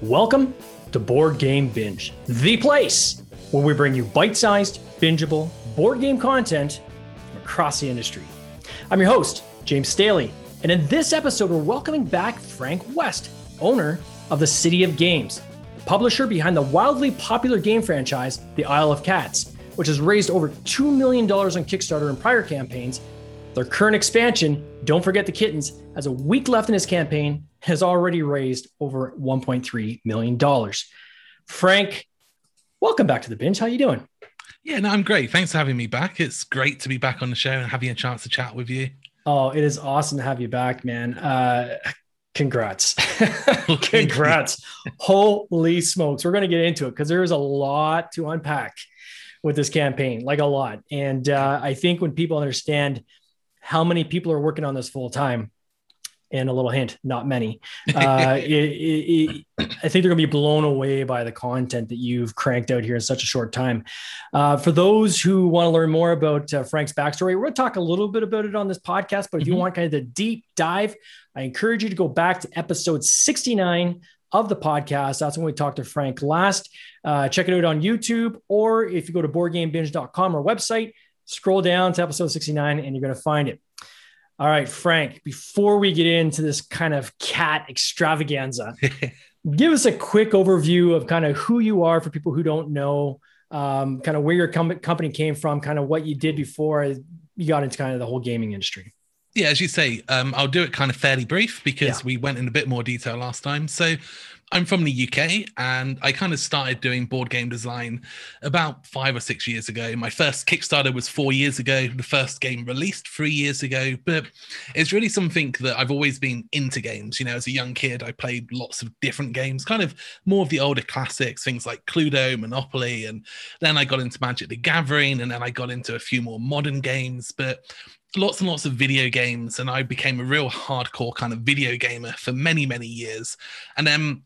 Welcome to Board Game Binge, the place where we bring you bite sized, bingeable board game content from across the industry. I'm your host, James Staley, and in this episode, we're welcoming back Frank West, owner of the City of Games, publisher behind the wildly popular game franchise, The Isle of Cats, which has raised over $2 million on Kickstarter in prior campaigns. Their current expansion, Don't Forget the Kittens, has a week left in his campaign has already raised over $1.3 million. Frank, welcome back to the binge. How you doing? Yeah, no, I'm great. Thanks for having me back. It's great to be back on the show and having a chance to chat with you. Oh, it is awesome to have you back, man. Uh, congrats. congrats. Holy smokes. We're going to get into it because there is a lot to unpack with this campaign, like a lot. And uh, I think when people understand how many people are working on this full time, and a little hint, not many. Uh, it, it, it, I think they're going to be blown away by the content that you've cranked out here in such a short time. Uh, for those who want to learn more about uh, Frank's backstory, we're going to talk a little bit about it on this podcast. But if mm-hmm. you want kind of the deep dive, I encourage you to go back to episode 69 of the podcast. That's when we talked to Frank last. Uh, check it out on YouTube, or if you go to boardgamebinge.com or website, scroll down to episode 69 and you're going to find it. All right, Frank, before we get into this kind of cat extravaganza, give us a quick overview of kind of who you are for people who don't know, um, kind of where your com- company came from, kind of what you did before you got into kind of the whole gaming industry. Yeah, as you say, um, I'll do it kind of fairly brief because yeah. we went in a bit more detail last time. So, I'm from the UK and I kind of started doing board game design about five or six years ago. My first Kickstarter was four years ago, the first game released three years ago. But it's really something that I've always been into games. You know, as a young kid, I played lots of different games, kind of more of the older classics, things like Cluedo, Monopoly. And then I got into Magic the Gathering and then I got into a few more modern games. But lots and lots of video games and i became a real hardcore kind of video gamer for many many years and then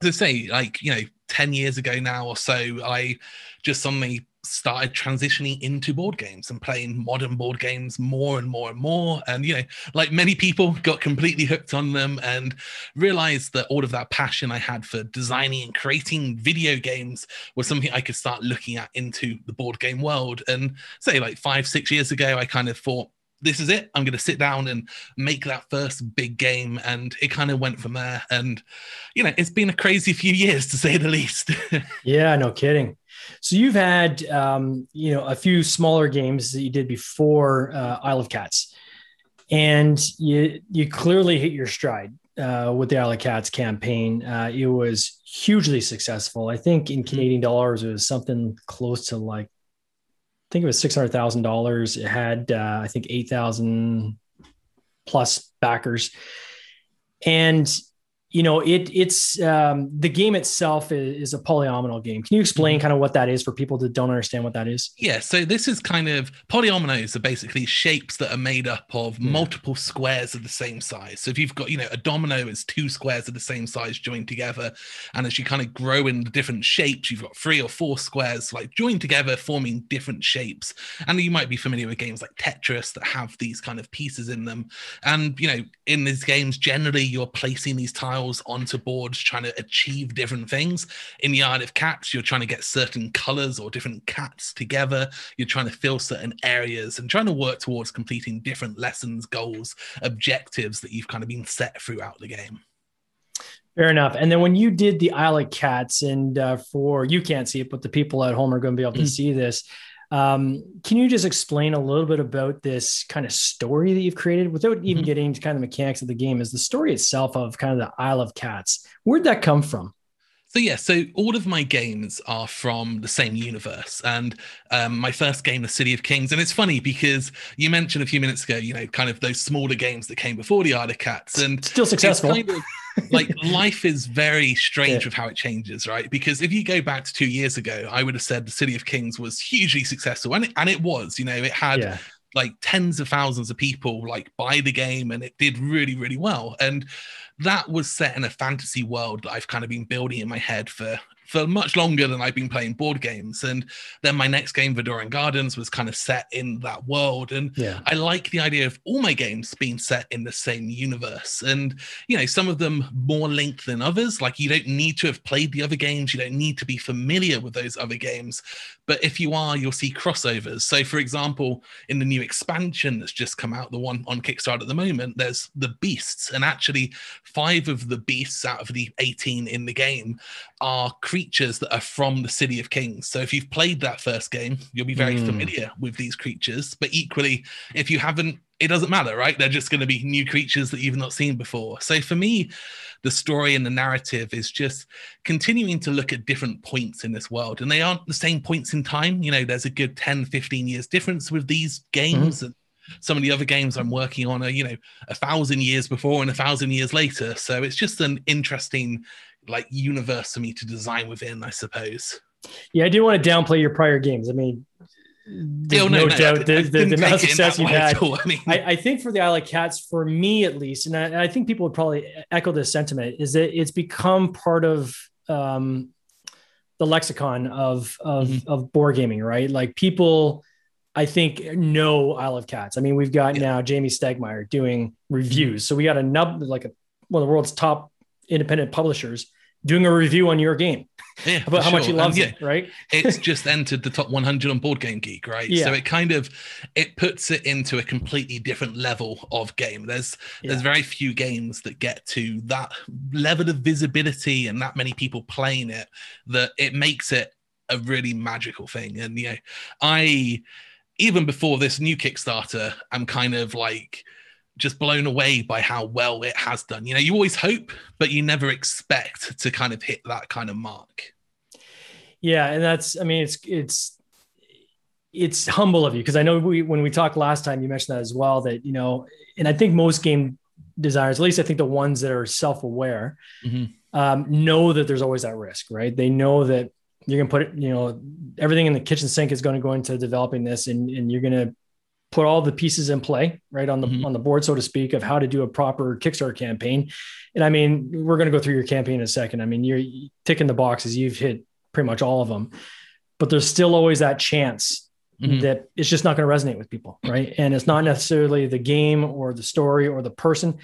to say like you know 10 years ago now or so i just suddenly started transitioning into board games and playing modern board games more and more and more. And you know like many people got completely hooked on them and realized that all of that passion i had for designing and creating video games was something i could start looking at into the board game world. And say like 5 6 years ago i kind of thought this is it. I'm going to sit down and make that first big game. And it kind of went from there. And, you know, it's been a crazy few years to say the least. yeah, no kidding. So you've had, um, you know, a few smaller games that you did before uh, Isle of Cats. And you, you clearly hit your stride uh, with the Isle of Cats campaign. Uh, it was hugely successful. I think in Canadian dollars, it was something close to like think it was six hundred thousand dollars. It had uh, I think eight thousand plus backers, and you know it it's um, the game itself is, is, a polyomino game. Can you explain mm-hmm. kind of what that is for people that don't understand what that is? Yeah so this is kind of polyominoes are basically shapes that are made up of yeah. multiple squares of the same size. So if you've got you know a domino is two squares of the same size joined together and as you kind of grow in the different shapes you've got three or four squares like joined together forming different shapes. And you might be familiar with games like tetris that have these kind of pieces in them. And you know in these games generally you're placing these tiles tiles onto boards trying to achieve different things. In the Isle of Cats, you're trying to get certain colors or different cats together. You're trying to fill certain areas and trying to work towards completing different lessons, goals, objectives that you've kind of been set throughout the game. Fair enough. And then when you did the Isle of Cats, and uh, for you can't see it, but the people at home are going to be able to mm-hmm. see this. Um, can you just explain a little bit about this kind of story that you've created without even mm-hmm. getting into kind of the mechanics of the game? Is the story itself of kind of the Isle of Cats? Where'd that come from? So yeah, so all of my games are from the same universe, and um, my first game, The City of Kings, and it's funny because you mentioned a few minutes ago, you know, kind of those smaller games that came before the Isle of Cats, and still successful. Like life is very strange yeah. with how it changes, right? Because if you go back to two years ago, I would have said The City of Kings was hugely successful, and it, and it was, you know, it had. Yeah like tens of thousands of people like buy the game and it did really really well and that was set in a fantasy world that I've kind of been building in my head for for much longer than I've been playing board games. And then my next game, Vadoran Gardens, was kind of set in that world. And yeah. I like the idea of all my games being set in the same universe. And, you know, some of them more linked than others. Like you don't need to have played the other games, you don't need to be familiar with those other games. But if you are, you'll see crossovers. So, for example, in the new expansion that's just come out, the one on Kickstarter at the moment, there's the beasts. And actually, five of the beasts out of the 18 in the game are creatures that are from the City of Kings. So if you've played that first game, you'll be very mm. familiar with these creatures. But equally, if you haven't, it doesn't matter, right? They're just going to be new creatures that you've not seen before. So for me, the story and the narrative is just continuing to look at different points in this world. And they aren't the same points in time. You know, there's a good 10, 15 years difference with these games. Mm-hmm. And some of the other games I'm working on are, you know, a thousand years before and a thousand years later. So it's just an interesting like universe for me to design within, I suppose. Yeah, I do want to downplay your prior games. I mean, there's oh, no, no, doubt the, the, the amount of success you've had. I, mean, I, I, think for the Isle of Cats, for me at least, and I, I, think people would probably echo this sentiment, is that it's become part of um, the lexicon of of, mm-hmm. of board gaming, right? Like people, I think know Isle of Cats. I mean, we've got yeah. now Jamey Stegmaier doing reviews, so we got a nub like a, one of the world's top independent publishers doing a review on your game yeah, about how sure. much he loves yeah, it, right? it's just entered the top 100 on Board Game Geek, right? Yeah. So it kind of it puts it into a completely different level of game. There's yeah. there's very few games that get to that level of visibility and that many people playing it that it makes it a really magical thing. And you know, I even before this new Kickstarter, I'm kind of like just blown away by how well it has done. You know, you always hope, but you never expect to kind of hit that kind of mark. Yeah, and that's I mean it's it's it's humble of you because I know we when we talked last time you mentioned that as well that you know and I think most game designers at least I think the ones that are self-aware mm-hmm. um, know that there's always that risk right they know that you're gonna put it you know everything in the kitchen sink is going to go into developing this and, and you're going to put all the pieces in play right on the mm-hmm. on the board so to speak of how to do a proper kickstarter campaign. And i mean we're going to go through your campaign in a second. I mean you're ticking the boxes. You've hit pretty much all of them. But there's still always that chance mm-hmm. that it's just not going to resonate with people right? And it's not necessarily the game or the story or the person.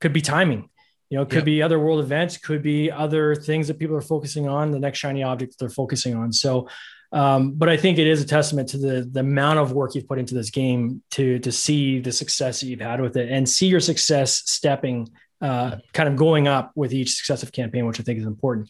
Could be timing. You know it could yep. be other world events could be other things that people are focusing on the next shiny object they're focusing on. So um, but I think it is a testament to the the amount of work you've put into this game to to see the success that you've had with it and see your success stepping uh, kind of going up with each successive campaign, which I think is important.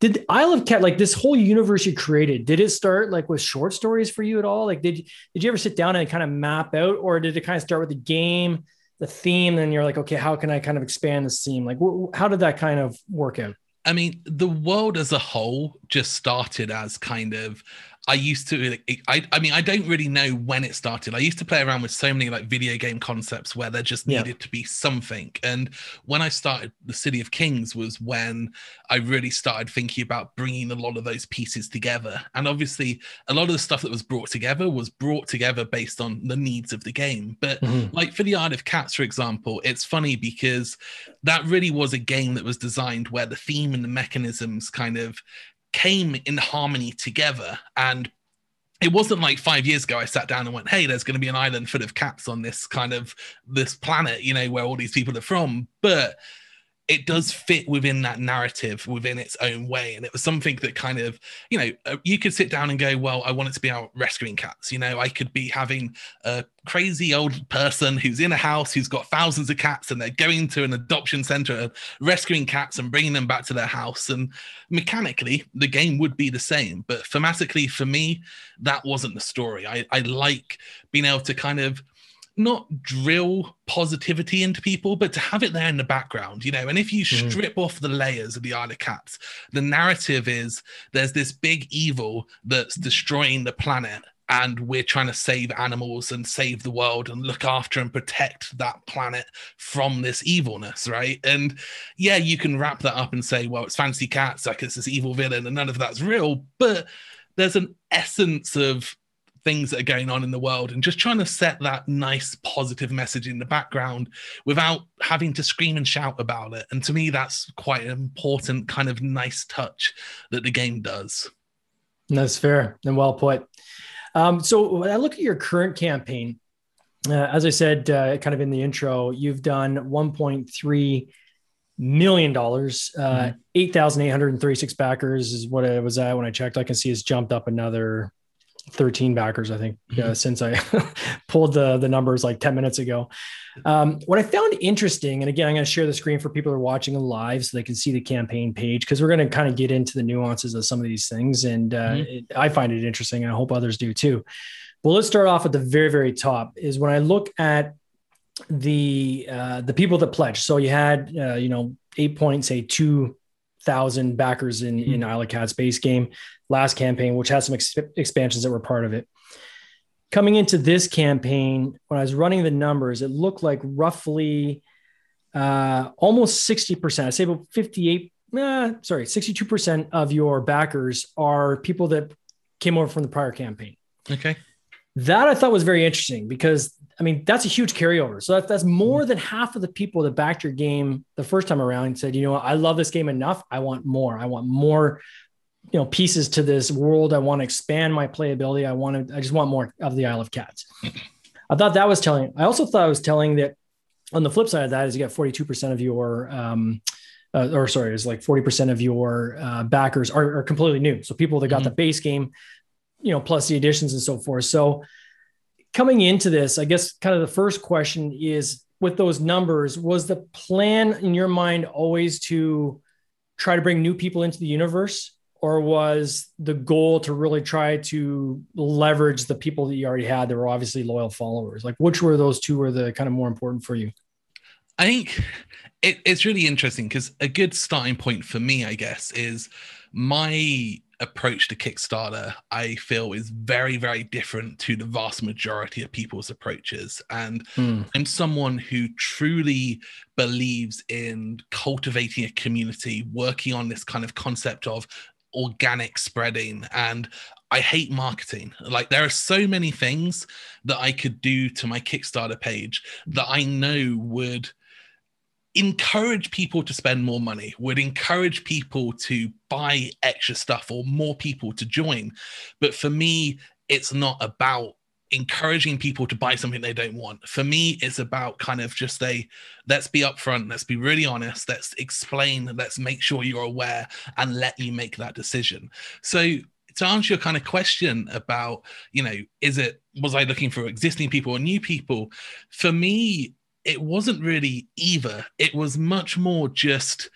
Did Isle of Cat like this whole universe you created? Did it start like with short stories for you at all? Like, did did you ever sit down and kind of map out, or did it kind of start with the game, the theme, and you're like, okay, how can I kind of expand this theme? Like, wh- how did that kind of work out? I mean, the world as a whole just started as kind of I used to I I mean I don't really know when it started. I used to play around with so many like video game concepts where there just needed yeah. to be something. And when I started the City of Kings was when I really started thinking about bringing a lot of those pieces together. And obviously a lot of the stuff that was brought together was brought together based on the needs of the game. But mm-hmm. like for the Isle of Cats for example, it's funny because that really was a game that was designed where the theme and the mechanisms kind of came in harmony together and it wasn't like five years ago I sat down and went, "Hey, there's going to be an island full of cats on this kind of this planet, you know, where all these people are from." But it does fit within that narrative within its own way. And it was something that kind of you know uh, you could sit down and go well i want it to be out rescuing cats. You know i could be having a crazy old person who's in a house who's got thousands of cats and they're going to an adoption center rescuing cats and bringing them back to their house. And mechanically the game would be the same. But thematically for me that wasn't the story. I, I like being able to kind of not drill positivity into people, but to have it there in the background, you know. And if you mm. strip mm. off the layers of the Isle of Cats, the narrative is there's this big evil that's destroying the planet, and we're trying to save animals and save the world and look after and protect that planet from this evilness, right? And yeah, you can wrap that up and say, well, it's fancy cats, like it's this evil villain, and none of that's real, but there's an essence of things that are going on in the world and just trying to set that nice positive message in the background without having to scream and shout about it. And to me, that's quite an important kind of nice touch that the game does. That's fair and well put. Um, so when I look at your current campaign, uh, as I said, uh, kind of in the intro, you've done 1.3 million dollars. Uh, mm-hmm. 8,836 backers is what it was at when I checked. I can see it's jumped up another 13 backers, I think, uh, mm-hmm. since I pulled the, the numbers like 10 minutes ago. Um, what I found interesting, and again, I'm going to share the screen for people who are watching live so they can see the campaign page because we're going to kind of get into the nuances of some of these things. And uh, mm-hmm. it, I find it interesting. And I hope others do too. Well, let's start off at the very, very top. Is when I look at the uh, the people that pledged. So you had uh, you know eight point say two thousand backers in in Isle of Cats base game last campaign, which has some ex- expansions that were part of it. Coming into this campaign, when I was running the numbers, it looked like roughly uh, almost 60%. I say about 58, uh, sorry, 62% of your backers are people that came over from the prior campaign. Okay. That I thought was very interesting because I mean that's a huge carryover. So that's, that's more mm-hmm. than half of the people that backed your game the first time around and said, you know, what, I love this game enough. I want more. I want more you know pieces to this world. I want to expand my playability. I want to. I just want more of the Isle of Cats. I thought that was telling. I also thought I was telling that. On the flip side of that is you got forty two percent of your. Um, uh, or sorry, is like 40% of your uh, backers are, are, completely new. So people that got mm-hmm. the base game, you know, plus the additions and so forth. So coming into this, I guess kind of the first question is with those numbers, was the plan in your mind always to try to bring new people into the universe? or was the goal to really try to leverage the people that you already had that were obviously loyal followers? Like, which were those two were the kind of more important for you? I think it, it's really interesting because a good starting point for me, I guess, is my approach to Kickstarter, I feel is very, very different to the vast majority of people's approaches. And mm. I'm someone who truly believes in cultivating a community, working on this kind of concept of organic spreading and I hate marketing. Like there are so many things that I could do to my Kickstarter page that I know would encourage people to spend more money, would encourage people to buy extra stuff or more people to join. But for me, it's not about encouraging people to buy something they don't want. For me, it's about kind of just a let's be upfront, let's be really honest, let's explain, let's make sure you're aware and let you make that decision. So to answer your kind of question about, you know, is it was I looking for existing people or new people? For me, it wasn't really either. It was much more just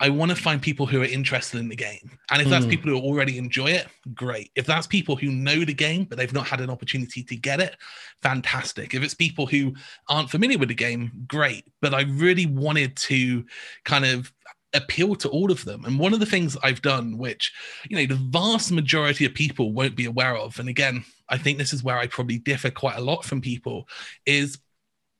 I want to find people who are interested in the game. And if that's mm. people who already enjoy it, great. If that's people who know the game, but they've not had an opportunity to get it, fantastic. If it's people who aren't familiar with the game, great. But I really wanted to kind of appeal to all of them. And one of the things I've done, which, you know, the vast majority of people won't be aware of, and again, I think this is where I probably differ quite a lot from people, is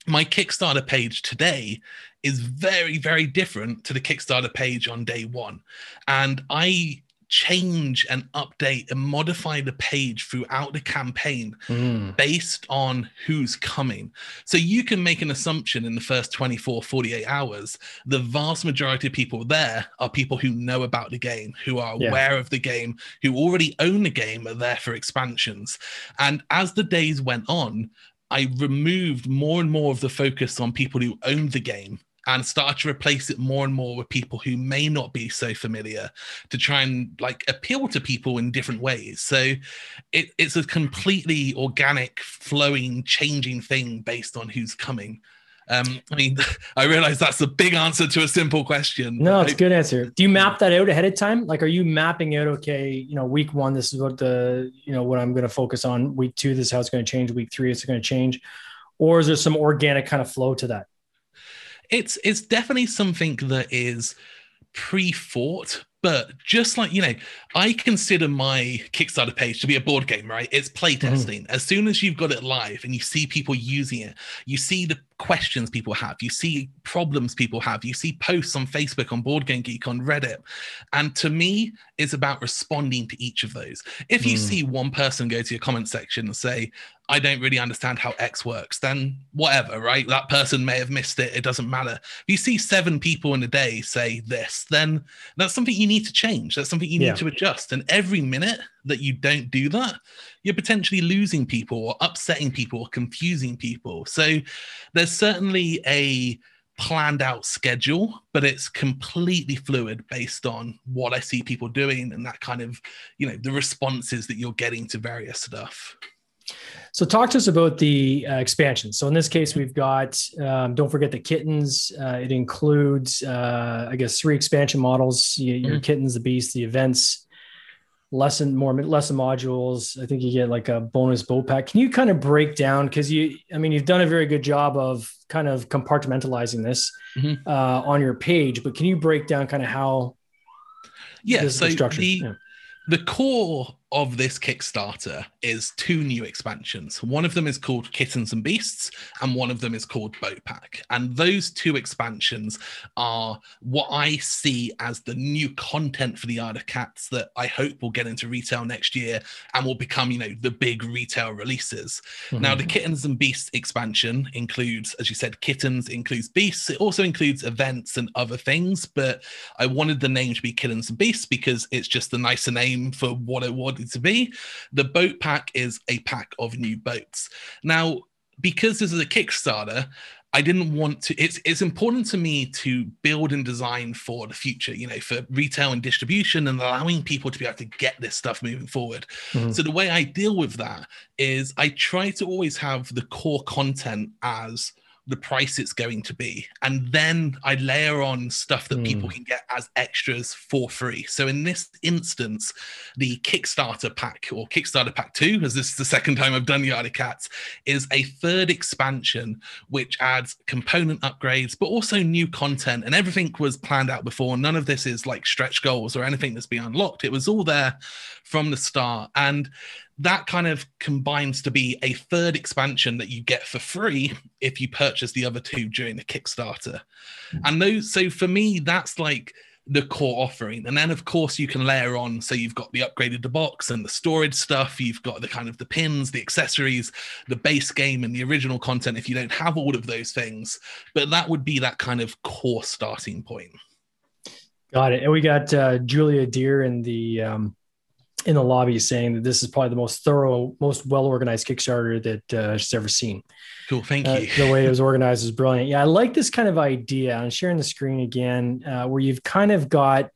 my Kickstarter page today is very, very different to the Kickstarter page on day one. And I change and update and modify the page throughout the campaign mm. based on who's coming. So you can make an assumption in the first 24, 48 hours. The vast majority of people there are people who know about the game, who are yeah. aware of the game, who already own the game, are there for expansions. And as the days went on, I removed more and more of the focus on people who owned the game and started to replace it more and more with people who may not be so familiar to try and like appeal to people in different ways. So it, it's a completely organic, flowing, changing thing based on who's coming. Um, I mean, I realize that's a big answer to a simple question. No, it's a good answer. Do you map that out ahead of time? Like, are you mapping out, okay, you know, week one, this is what the, you know, what I'm going to focus on. Week two, this is how it's going to change. Week three, it's going to change. Or is there some organic kind of flow to that? It's, it's definitely something that is pre-thought But just like, you know, I consider my Kickstarter page to be a board game, right? It's playtesting. Mm. As soon as you've got it live and you see people using it, you see the questions people have, you see problems people have, you see posts on Facebook, on Board Game Geek, on Reddit. And to me, it's about responding to each of those. If you mm. see one person go to your comment section and say, I don't really understand how X works, then whatever, right? That person may have missed it. It doesn't matter. If you see seven people in a day say this, then that's something you need to change. That's something you need yeah. to adjust. And every minute that you don't do that, you're potentially losing people or upsetting people or confusing people. So there's certainly a planned out schedule, but it's completely fluid based on what I see people doing and that kind of, you know, the responses that you're getting to various stuff. So, talk to us about the uh, expansion. So, in this case, we've got, um, don't forget the kittens. Uh, it includes, uh, I guess, three expansion models your mm-hmm. kittens, the beast, the events, lesson, more lesson modules. I think you get like a bonus boat pack. Can you kind of break down? Because you, I mean, you've done a very good job of kind of compartmentalizing this mm-hmm. Uh, on your page, but can you break down kind of how? Yeah, so the, yeah. the core of this Kickstarter is two new expansions. One of them is called Kittens and Beasts, and one of them is called Boat Pack. And those two expansions are what I see as the new content for the Isle of Cats that I hope will get into retail next year and will become, you know, the big retail releases. Mm-hmm. Now, the Kittens and Beasts expansion includes, as you said, kittens, includes beasts. It also includes events and other things, but I wanted the name to be Kittens and Beasts because it's just a nicer name for what it was to be. The boat pack is a pack of new boats. Now, because this is a Kickstarter, I didn't want to. It's it's important to me to build and design for the future, you know, for retail and distribution and allowing people to be able to get this stuff moving forward. Mm-hmm. So the way I deal with that is I try to always have the core content as the price it's going to be. And then I layer on stuff that mm. people hmm. can get as extras for free. So in this instance, the Kickstarter pack or Kickstarter pack two, as this is the second time I've done Yard Cats, is a third expansion which adds component upgrades, but also new content. And everything was planned out before. None of this is like stretch goals or anything that's been unlocked. It was all there from the start. And that kind of combines to be a third expansion that you get for free if you purchase the other two during the Kickstarter. Mm-hmm. And those, so for me, that's like the core offering. And then of course you can layer on, so you've got the upgraded the box and the storage stuff, you've got the kind of the pins, the accessories, the base game and the original content if you don't have all of those things. But that would be that kind of core starting point. Got it. And we got uh, Julia Deer in the um, in the lobby saying that this is probably the most thorough, most well organized Kickstarter that uh, she's ever seen. Cool, thank uh, you. the way it was organized is brilliant. Yeah, I like this kind of idea. I'm sharing the screen again, uh, where you've kind of got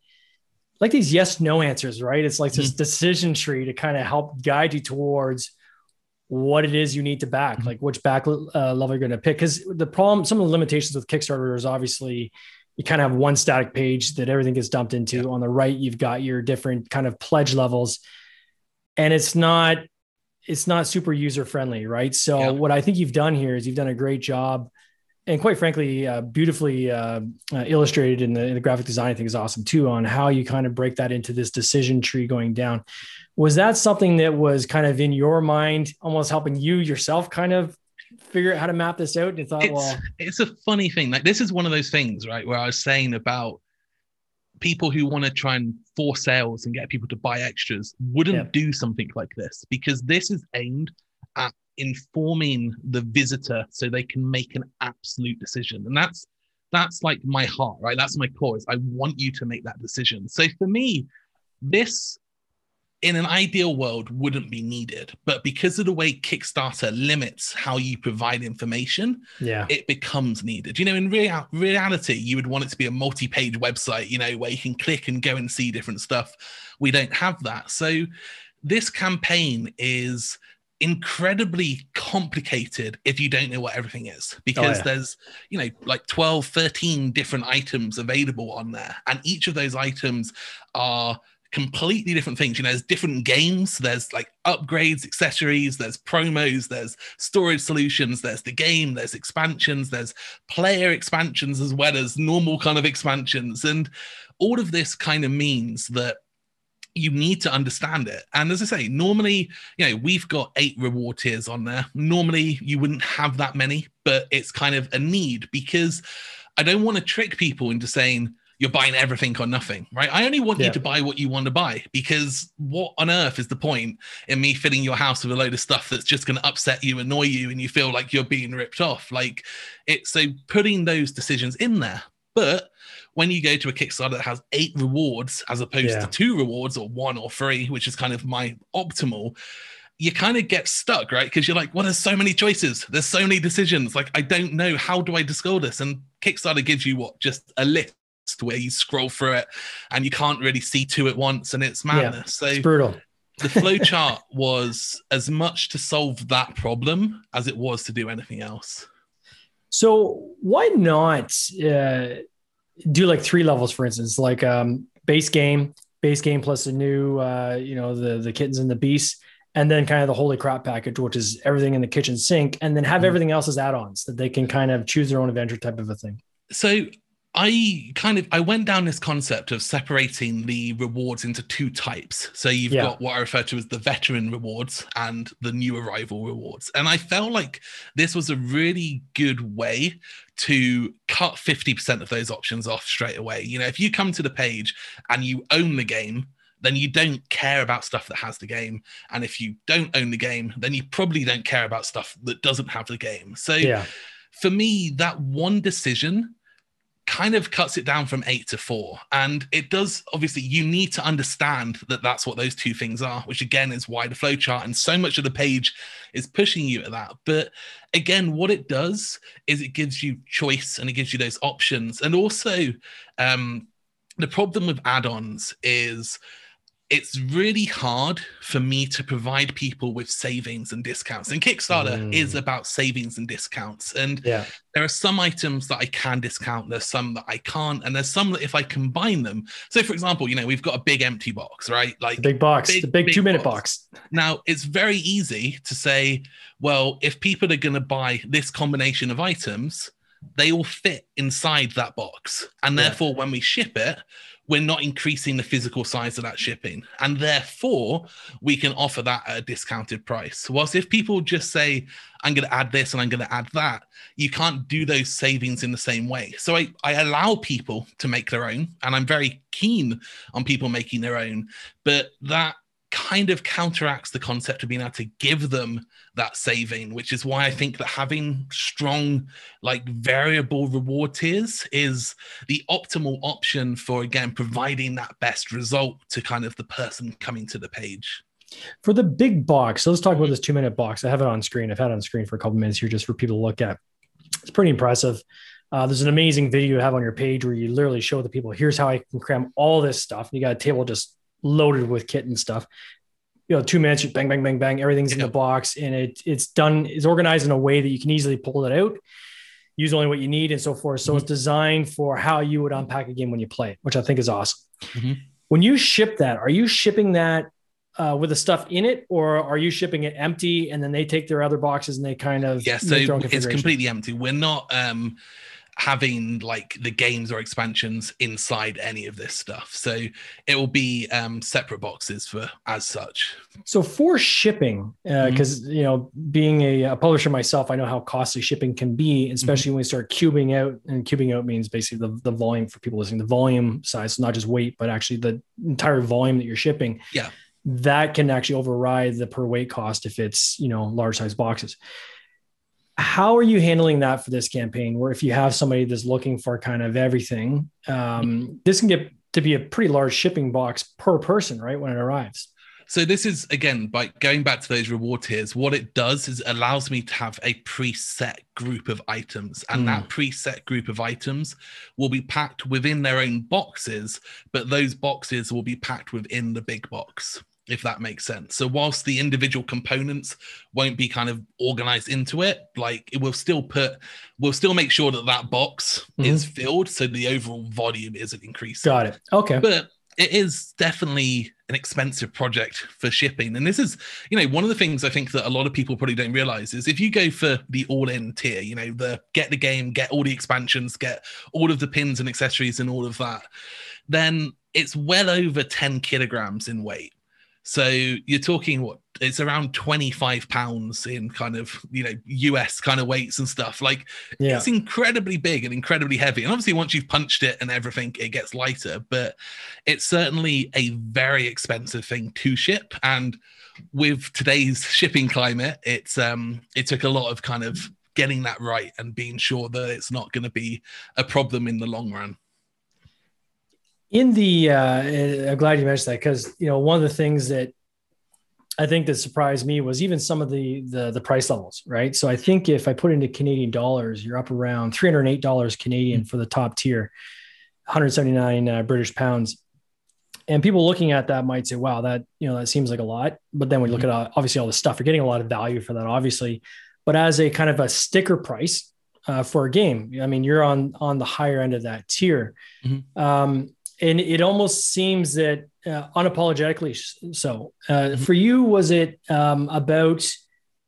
like these yes no answers, right? It's like this mm-hmm. decision tree to kind of help guide you towards what it is you need to back, mm-hmm. like which back uh, level you're going to pick. Because the problem, some of the limitations with Kickstarter is obviously you kind of have one static page that everything gets dumped into. On the right, you've got your different kind of pledge levels, and it's not it's not super user friendly, right? So yeah. what I think you've done here is you've done a great job, and quite frankly, uh, beautifully uh, uh, illustrated in the, in the, graphic design. I think is awesome too on how you kind of break that into this decision tree going down. Was that something that was kind of in your mind, almost helping you yourself kind of figure out how to map this out and thought, it's, well, it's a funny thing. Like this is one of those things, right? Where I was saying about people who want to try and force sales and get people to buy extras wouldn't yeah. do something like this because this is aimed at informing the visitor so they can make an absolute decision. And that's that's like my heart, right? That's my core. Is I want you to make that decision. So for me, this in an ideal world wouldn't be needed but because of the way kickstarter limits how you provide information yeah. it becomes needed. You know in real, reality you would want it to be a multi-page website you know where you can click and go and see different stuff. We don't have that. So this campaign is incredibly complicated if you don't know what everything is because oh, yeah. there's you know like 12 13 different items available on there and each of those items are completely different things. You know, there's different games, there's like upgrades, accessories, there's promos, there's storage solutions, there's the game, there's expansions, there's player expansions as well as normal kind of expansions. And all of this kind of means that you need to understand it. And as I say, normally, you know, we've got eight reward tiers on there. Normally, you wouldn't have that many, but it's kind of a need because I don't want to trick people into saying, you're buying everything or nothing, right? I only want yeah. you to buy what you want to buy because what on earth is the point in me filling your house with a load of stuff that's just going to upset you, annoy you, and you feel like you're being ripped off? Like it's so putting those decisions in there. But when you go to a Kickstarter that has eight rewards as opposed yeah. to two rewards or one or three, which is kind of my optimal, you kind of get stuck, right? Because you're like, well, there's so many choices, there's so many decisions. Like, I don't know how do I discover this? And Kickstarter gives you what just a list where you scroll through it and you can't really see two at once, and it's madness. Yeah, so it's brutal. the flow chart was as much to solve that problem as it was to do anything else. So why not uh, do like three levels, for instance, like um, base game, base game plus a new, uh, you know, the the kittens and the beasts, and then kind of the holy crap package, which is everything in the kitchen sink, and then have mm-hmm. everything else as add-ons that they can kind of choose their own adventure type of a thing. So I kind of I went down this concept of separating the rewards into two types. So you've yeah. got what I refer to as the veteran rewards and the new arrival rewards. And I felt like this was a really good way to cut 50% of those options off straight away. You know, if you come to the page and you own the game, then you don't care about stuff that has the game. And if you don't own the game, then you probably don't care about stuff that doesn't have the game. So yeah. for me, that one decision kind of cuts it down from eight to four. And it does, obviously, you need to understand that that's what those two things are, which again is why the flowchart and so much of the page is pushing you at that. But again, what it does is it gives you choice and it gives you those options. And also, um, the problem with add ons is it's really hard for me to provide people with savings and discounts. And Kickstarter mm. is about savings and discounts. And yeah. there are some items that I can discount, there's some that I can't, and there's some that if I combine them. So, for example, you know, we've got a big empty box, right? Like the big box, big, the big, big two minute box. box. Now, it's very easy to say, well, if people are going to buy this combination of items, they all fit inside that box. And therefore, yeah. when we ship it, we're not increasing the physical size of that shipping. And therefore, we can offer that at a discounted price. Whilst if people just say, I'm going to add this and I'm going to add that, you can't do those savings in the same way. So I, I allow people to make their own, and I'm very keen on people making their own. But that kind of counteracts the concept of being able to give them that saving, which is why I think that having strong, like variable reward tiers is the optimal option for, again, providing that best result to kind of the person coming to the page. For the big box, so let's talk about this two minute box. I have it on screen. I've had it on screen for a couple minutes here just for people to look at. It's pretty impressive. Uh, there's an amazing video you have on your page where you literally show the people, here's how I can cram all this stuff. You got a table just loaded with kit and stuff. You know, two minutes, bang, bang, bang, bang, everything's in the box, and it it's done. It's organized in a way that you can easily pull it out, use only what you need, and so forth. So mm-hmm. it's designed for how you would unpack a game when you play it, which I think is awesome. Mm-hmm. When you ship that, are you shipping that uh, with the stuff in it, or are you shipping it empty and then they take their other boxes and they kind of yeah? So it's completely empty. We're not. um having like the games or expansions inside any of this stuff. So it will be um, separate boxes for as such. So for shipping, because uh, mm-hmm. you know, being a, a, publisher myself, I know how costly shipping can be, especially mm-hmm. when we start cubing out. And cubing out means basically the, the volume for people listening, the volume size, so not just weight, but actually the entire volume that you're shipping. Yeah. That can actually override the per weight cost if it's you know large size boxes how are you handling that for this campaign where if you have somebody that's looking for kind of everything um, this can get to be a pretty large shipping box per person right when it arrives so this is again by going back to those reward tiers what it does is it allows me to have a preset group of items and mm. that hmm. preset group of items will be packed within their own boxes but those boxes will be packed within the big box if that makes sense. So whilst the individual components won't be kind of organized into it, like it will still put, we'll still make sure that that box mm-hmm. is filled, so the overall volume isn't increasing. Got it. Okay. But it is definitely an expensive project for shipping. And this is, you know, one of the things I think that a lot of people probably don't realize is if you go for the all-in tier, you know, the get the game, get all the expansions, get all of the pins and accessories and all of that, then it's well over 10 kilograms in weight. So you're talking what it's around 25 pounds in kind of you know US kind of weights and stuff. Like yeah. it's incredibly big and incredibly heavy. And obviously once you've punched it and everything, it gets lighter, but it's certainly a very expensive thing to ship. And with today's shipping climate, it's um it took a lot of kind of getting that right and being sure that it's not going to be a problem in the long run in the uh, i'm glad you mentioned that because you know one of the things that i think that surprised me was even some of the, the the price levels right? So i think if i put into canadian dollars you're up around 308 dollars canadian for the top tier 179 uh, british pounds. And people looking at that might say wow that you know that seems like a lot. But then we look mm-hmm. at uh, obviously all the stuff you're getting a lot of value for that obviously. But as a kind of a sticker price uh, for a game i mean you're on on the higher end of that tier. Mm-hmm. um, and it almost seems that uh, unapologetically so uh, mm-hmm. for you was it um, about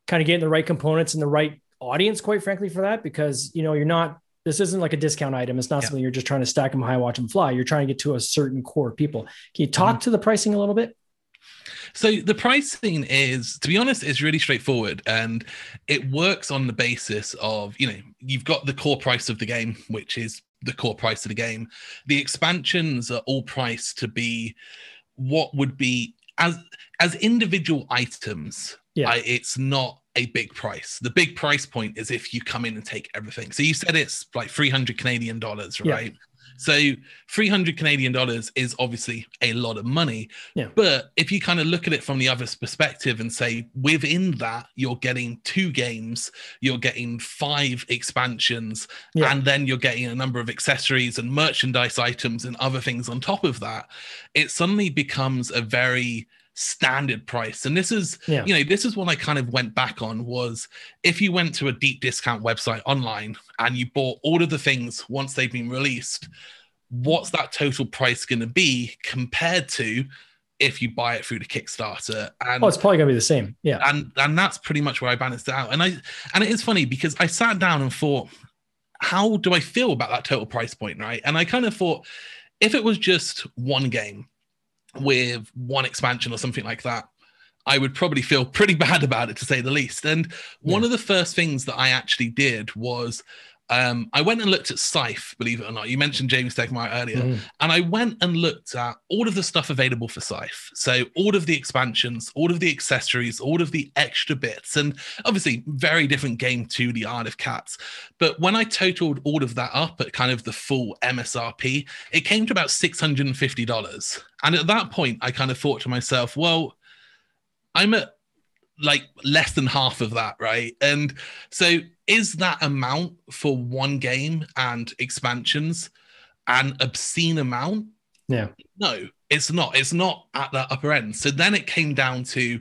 kind of getting the right components and the right audience quite frankly for that because you know you're not this isn't like a discount item it's not yeah. something you're just trying to stack them high watch them fly you're trying to get to a certain core people can you talk mm-hmm. to the pricing a little bit so the pricing is, to be honest, is really straightforward, and it works on the basis of you know you've got the core price of the game, which is the core price of the game. The expansions are all priced to be what would be as as individual items. Yeah, I, it's not a big price. The big price point is if you come in and take everything. So you said it's like 300 Canadian dollars, right? Yeah. So 300 Canadian dollars is obviously a lot of money. Yeah. But if you kind of look at it from the other's perspective and say within that, you're getting two games, you're getting five expansions, yeah. and then you're getting a number of accessories and merchandise items and other things on top of that, it suddenly becomes a very standard price and this is yeah. you know this is what i kind of went back on was if you went to a deep discount website online and you bought all of the things once they've been released what's that total price going to be compared to if you buy it through the Kickstarter. And oh, it's probably gonna be the same. Yeah. And and that's pretty much where I balanced it out. And I and it is funny because I sat down and thought, how do I feel about that total price point? Right. And I kind of thought if it was just one game, with one expansion or something like that, I would probably feel pretty bad about it to say the least. And one of the first things that I actually did was um, I went and looked at Scythe, believe it or not. You mentioned James Stegmaier earlier, mm. and I went and looked at all of the stuff available for Scythe. So all of the expansions, all of the accessories, all of the extra bits, and obviously very different game to the Isle of Cats. But when I totaled all of that up at kind of the full MSRP, it came to about six hundred and fifty dollars. And at that point, I kind of thought to myself, well, I'm at like less than half of that, right? And so is that amount for one game and expansions an obscene amount? Yeah. No, it's not. It's not at that upper end. So then it came down to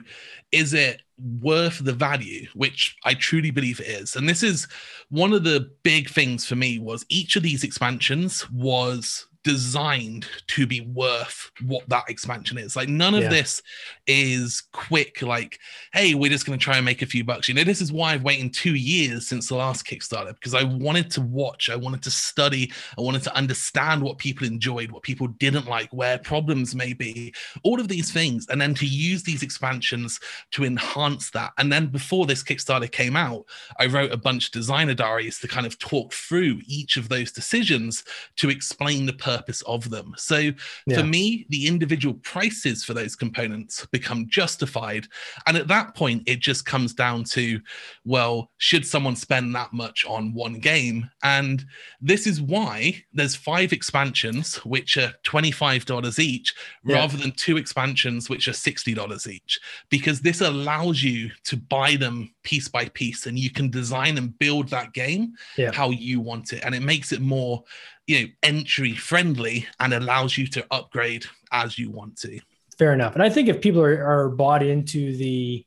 is it worth the value, which I truly believe it is. And this is one of the big things for me was each of these expansions was designed to be worth what that expansion is. Like none of yeah. this is quick, like, hey, we're just going to try and make a few bucks. You know, this is why I've waited two years since the last Kickstarter because I wanted to watch, I wanted to study, I wanted to understand what people enjoyed, what people didn't like, where problems may be, all of these things, and then to use these expansions to enhance that. And then before this Kickstarter came out, I wrote a bunch of designer diaries to kind of talk through each of those decisions to explain the purpose of them. So yeah. for me, the individual prices for those components become justified. And at that point, it just comes down to, well, should someone spend that much on one game? And this is why there's five expansions, which are $25 each, yeah. rather than two expansions, which are $60 each, because this allows you to buy them piece by piece and you can design and build that game yeah. how you want it. And it makes it more you know entry friendly and allows you to upgrade as you want to fair enough and i think if people are, are bought into the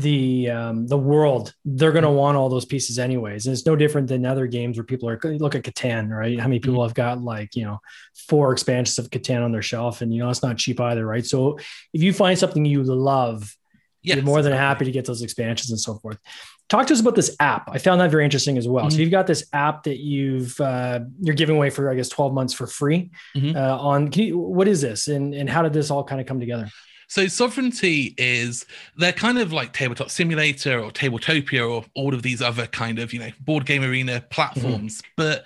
the um, the world, they're going to want all those pieces anyways. And it's no different than other games where people are look at Catan, right? How many people have got like you know four expansions of Catan on their shelf, and you know it's not cheap either, right? So if you find something you love, yes, you're more than happy to get those expansions and so forth. Talk to us about this app. I found that very interesting as well. Mm-hmm. So you've got this app that you've uh, you're giving away for I guess 12 months for free. Mm-hmm. Uh, on you, what is this, and and how did this all kind of come together? So Sovranti is they're kind of like tabletop simulator or tabletopia or all of these other kind of you know board game arena platforms, mm-hmm. but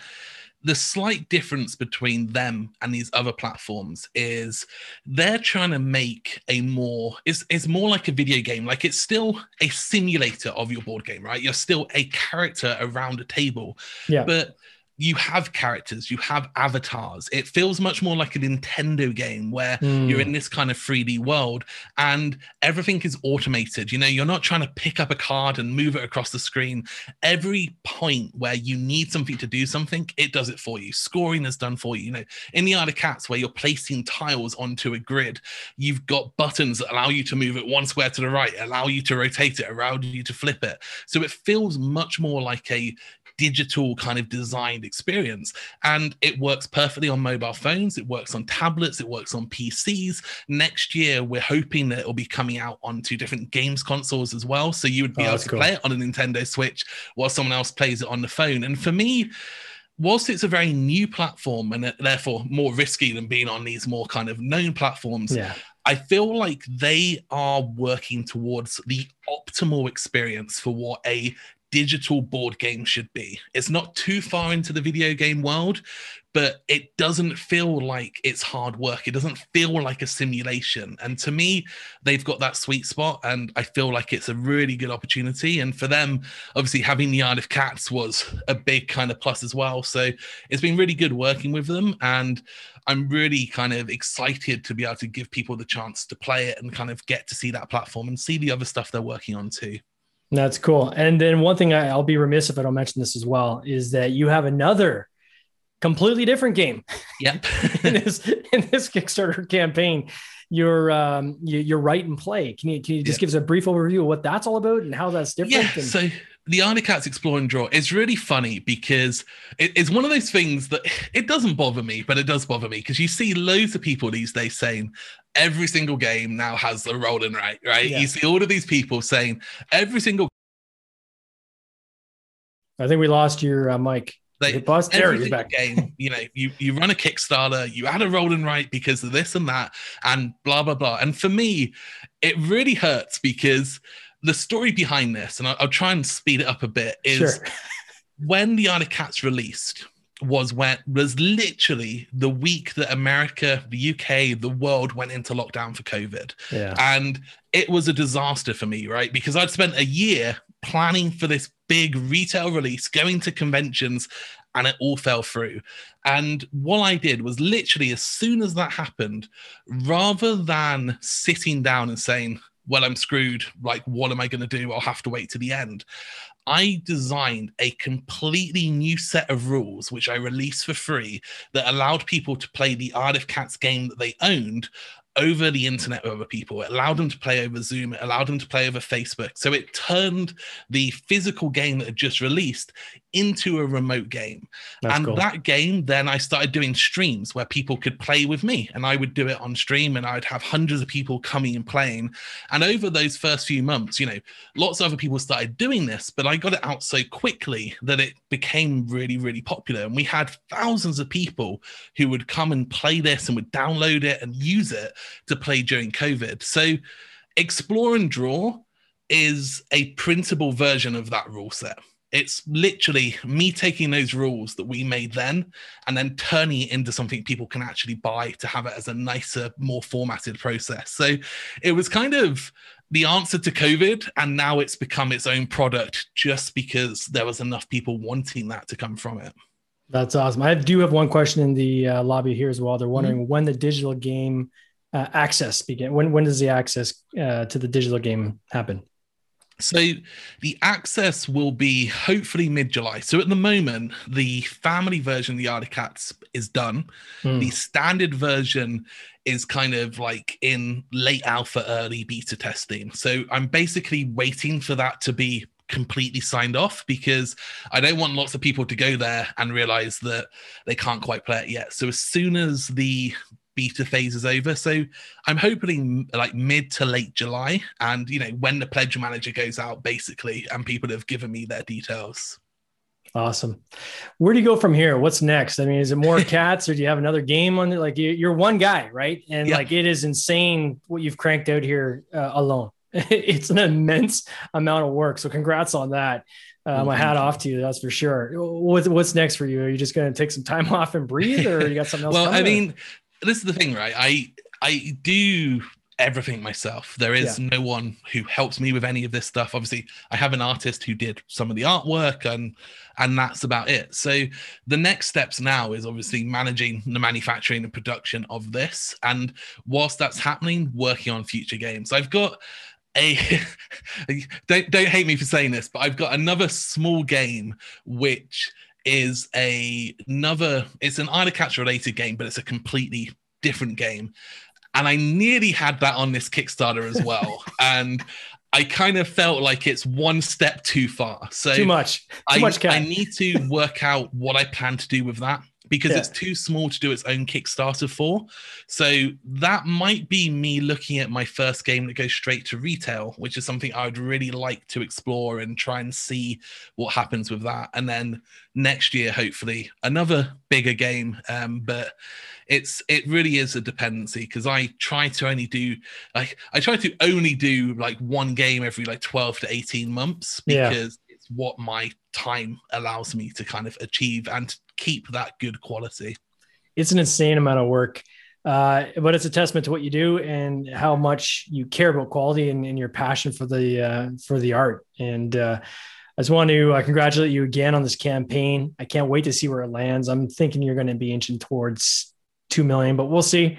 the slight difference between them and these other platforms is they're trying to make a more it's, is more like a video game. Like it's still a simulator of your board game right? You're still a character around a table. Yeah. But you have characters, you have avatars. It feels much more like a Nintendo game where mm. you're in this kind of 3D world and everything is automated. You know, you're not trying to pick up a card and move it across the screen. Every point where you need something to do something, it does it for you. Scoring is done for you. You know, in the Isle of Cats, where you're placing tiles onto a grid, you've got buttons that allow you to move it one square to the right, allow you to rotate it, allow you to flip it. So it feels much more like a digital kind of designed experience. And it works perfectly on mobile phones, it works on tablets, it works on PCs. Next year, we're hoping that it'll be coming out onto different games consoles as well. So you would be oh, able to cool. play it on a Nintendo Switch while someone else plays it on the phone. And for me, whilst it's a very new platform and uh, therefore more risky than being on these more kind of known platforms, yeah. I feel like they are working towards the optimal experience for what a digital board game should be. It's not too far into the video game world, but it doesn't feel like it's hard work. It doesn't feel like a simulation. And to me, they've got that sweet spot. And I feel like it's a really good opportunity. And for them, obviously, having the Isle of Cats was a big kind of plus as well. So it's been really good working with them. And I'm really kind of excited to be able to give people the chance to play it and kind of get to see that platform and see the other stuff they're working on too. That's cool. And then one thing I, will be remiss if I don't mention this as well is that you have another completely different game. Yep. in this in this Kickstarter campaign, you're um you, are write and play. Can you can you just yep. give us a brief overview of what that's all about and how that's different? Yeah. And- so the Isle of Cats Explore and Draw is really funny because it, it's one of those things that it doesn't bother me, but it does bother me because you see loads of people these days saying every single game now has a roll and write, right? Yeah. You see all of these people saying every single. I think we lost your uh, mic. Like every back. game, you know, you you run a Kickstarter, you add a roll and write because of this and that, and blah blah blah. And for me, it really hurts because the story behind this, and I'll, I'll try and speed it up a bit, is sure. when the Isle of Cats released was when was literally the week that America, the UK, the world went into lockdown for COVID. Yeah. And it was a disaster for me, right? Because I'd spent a year planning for this big retail release, going to conventions, and it all fell through. And what I did was literally as soon as that happened, rather than sitting down and saying, well, I'm screwed. Like, what am I going to do? I'll have to wait to the end. I designed a completely new set of rules, which I released for free, that allowed people to play the Isle of Cats game that they owned over the internet with other people. It allowed them to play over Zoom. It allowed them to play over Facebook. So it turned the physical game that had just released into a remote game. That's and cool. that game, then I started doing streams where people could play with me and I would do it on stream and I'd have hundreds of people coming and playing. And over those first few months, you know, lots of other people started doing this, but I got it out so quickly that it became really, really popular. And we had thousands of people who would come and play this and would download it and use it to play during COVID. So explore and draw is a printable version of that rule set it's literally me taking those rules that we made then and then turning it into something people can actually buy to have it as a nicer, more formatted process. So it was kind of the answer to COVID, and now it's become its own product just because there was enough people wanting that to come from it. That's awesome. I do have one question in the uh, lobby here as well. They're wondering mm-hmm. when the digital game uh, access begin. When when does the access uh, to the digital game happen? So the access will be hopefully mid July. So at the moment, the family version of the Isle of Cats is done. Mm. The standard version is kind of like in late alpha, early beta testing. So I'm basically waiting for that to be completely signed off because I don't want lots of people to go there and realize that they can't quite play it yet. So as soon as the beta phase is over. So I'm hoping like mid to late July, and you know when the pledge manager goes out, basically, and people have given me their details. Awesome. Where do you go from here? What's next? I mean, is it more cats, or do you have another game on it? Like you're one guy, right? And yeah. like it is insane what you've cranked out here uh, alone. it's an immense amount of work. So congrats on that. Uh, my hat off to you. That's for sure. What's, what's next for you? Are you just going to take some time off and breathe, or you got something else? well, I mean, this is the thing, right? I I do everything myself. There is yeah. no one who helps me with any of this stuff. Obviously, I have an artist who did some of the artwork and and that's about it. So the next steps now is obviously managing the manufacturing and production of this and whilst that's happening, working on future games. I've got a don't don't hate me for saying this, but I've got another small game which is a another it's an Isle of Cats related game, but it's a completely different game. And I nearly had that on this Kickstarter as well. and I kind of felt like it's one step too far. So too much. Too I, much I need to work out what I plan to do with that because yeah. it's too small to do its own Kickstarter for. So that might be me looking at my first game that goes straight to retail, which is something I would really like to explore and try and see what happens with that. And then next year, hopefully, another bigger game. Um, but it's it really is a dependency because I try to only do like I try to only do like one game every like 12 to 18 months because yeah. What my time allows me to kind of achieve and keep that good quality. It's an insane amount of work. Uh, but it's a testament to what you do and how much you care about quality and, and your passion for the uh, for the art. And uh, I just want to uh, congratulate you again on this campaign. I can't wait to see where it lands. I'm thinking you're going to be inching towards two million, but we'll see.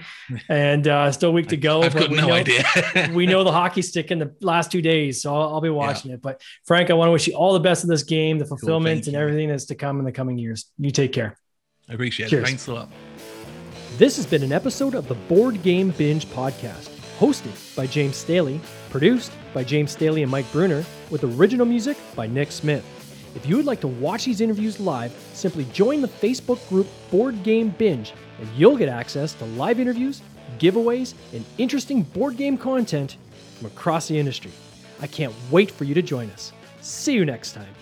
And uh, still a week to go. I've got no know, idea. we know the hockey stick in the last two days, so I'll, I'll be watching yeah. it. But Frank, I want to wish you all the best in this game, the fulfillment, cool, and everything that's to come in the coming years. You take care. I appreciate Cheers. it. Thanks a lot. This has been an episode of the Board Game Binge podcast, hosted by James Staley, produced by James Staley and Mike Bruner, with original music by Nick Smith. If you would like to watch these interviews live, simply join the Facebook group Board Game Binge, and you'll get access to live interviews, giveaways, and interesting board game content from across the industry. I can't wait for you to join us. See you next time.